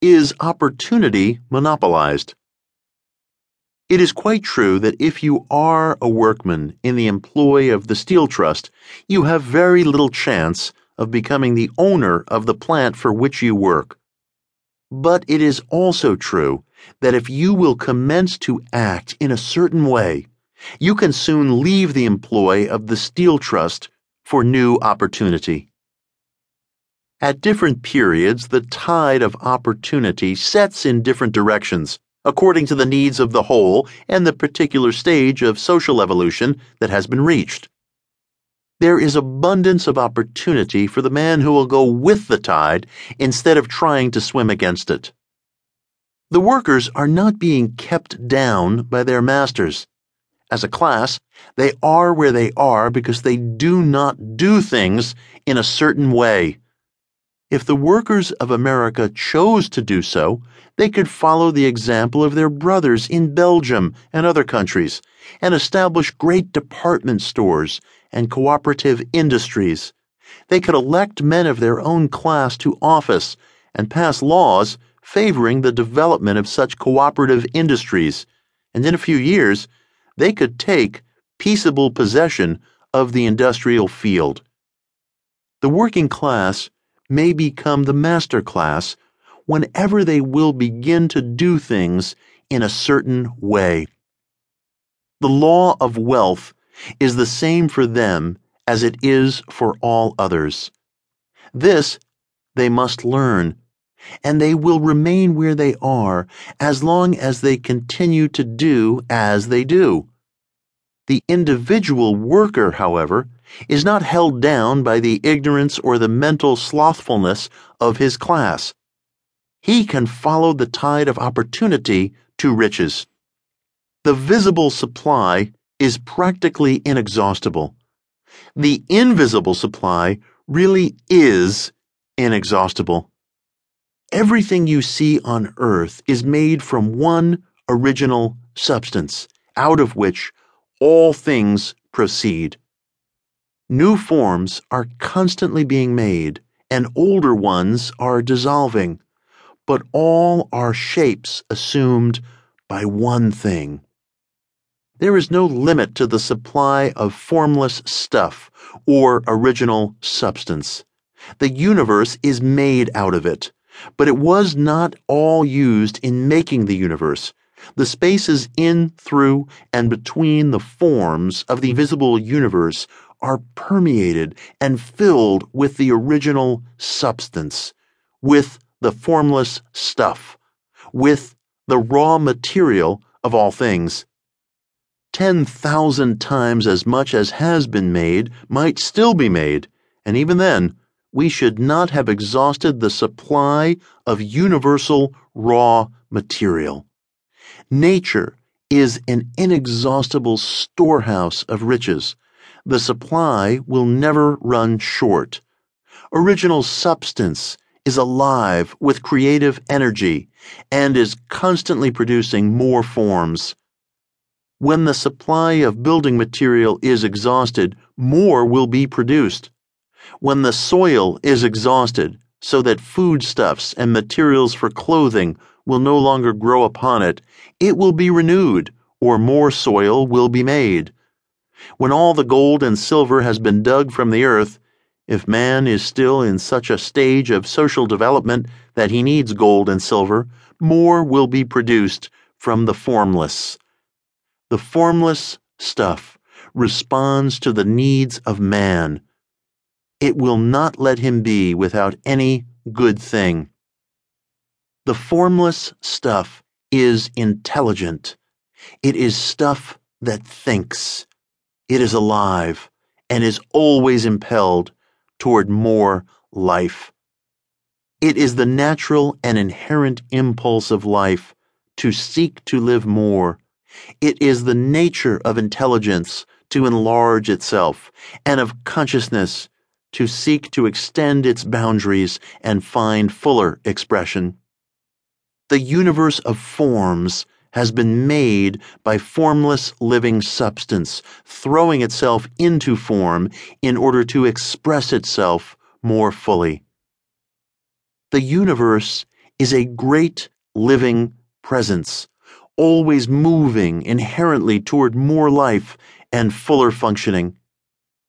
is opportunity monopolized. It is quite true that if you are a workman in the employ of the Steel Trust, you have very little chance of becoming the owner of the plant for which you work. But it is also true that if you will commence to act in a certain way, you can soon leave the employ of the Steel Trust for new opportunity. At different periods, the tide of opportunity sets in different directions according to the needs of the whole and the particular stage of social evolution that has been reached. There is abundance of opportunity for the man who will go with the tide instead of trying to swim against it. The workers are not being kept down by their masters. As a class, they are where they are because they do not do things in a certain way. If the workers of America chose to do so, they could follow the example of their brothers in Belgium and other countries and establish great department stores and cooperative industries. They could elect men of their own class to office and pass laws favoring the development of such cooperative industries, and in a few years, they could take peaceable possession of the industrial field. The working class may become the master class whenever they will begin to do things in a certain way. The law of wealth is the same for them as it is for all others. This they must learn, and they will remain where they are as long as they continue to do as they do. The individual worker, however, is not held down by the ignorance or the mental slothfulness of his class. He can follow the tide of opportunity to riches. The visible supply is practically inexhaustible. The invisible supply really is inexhaustible. Everything you see on earth is made from one original substance, out of which all things proceed. New forms are constantly being made, and older ones are dissolving, but all are shapes assumed by one thing. There is no limit to the supply of formless stuff or original substance. The universe is made out of it, but it was not all used in making the universe. The spaces in, through, and between the forms of the visible universe are permeated and filled with the original substance, with the formless stuff, with the raw material of all things. Ten thousand times as much as has been made might still be made, and even then, we should not have exhausted the supply of universal raw material. Nature is an inexhaustible storehouse of riches the supply will never run short. Original substance is alive with creative energy and is constantly producing more forms. When the supply of building material is exhausted, more will be produced. When the soil is exhausted, so that foodstuffs and materials for clothing will no longer grow upon it, it will be renewed, or more soil will be made. When all the gold and silver has been dug from the earth, if man is still in such a stage of social development that he needs gold and silver, more will be produced from the formless. The formless stuff responds to the needs of man. It will not let him be without any good thing. The formless stuff is intelligent. It is stuff that thinks. It is alive and is always impelled toward more life. It is the natural and inherent impulse of life to seek to live more. It is the nature of intelligence to enlarge itself and of consciousness to seek to extend its boundaries and find fuller expression. The universe of forms has been made by formless living substance, throwing itself into form in order to express itself more fully. The universe is a great living presence, always moving inherently toward more life and fuller functioning.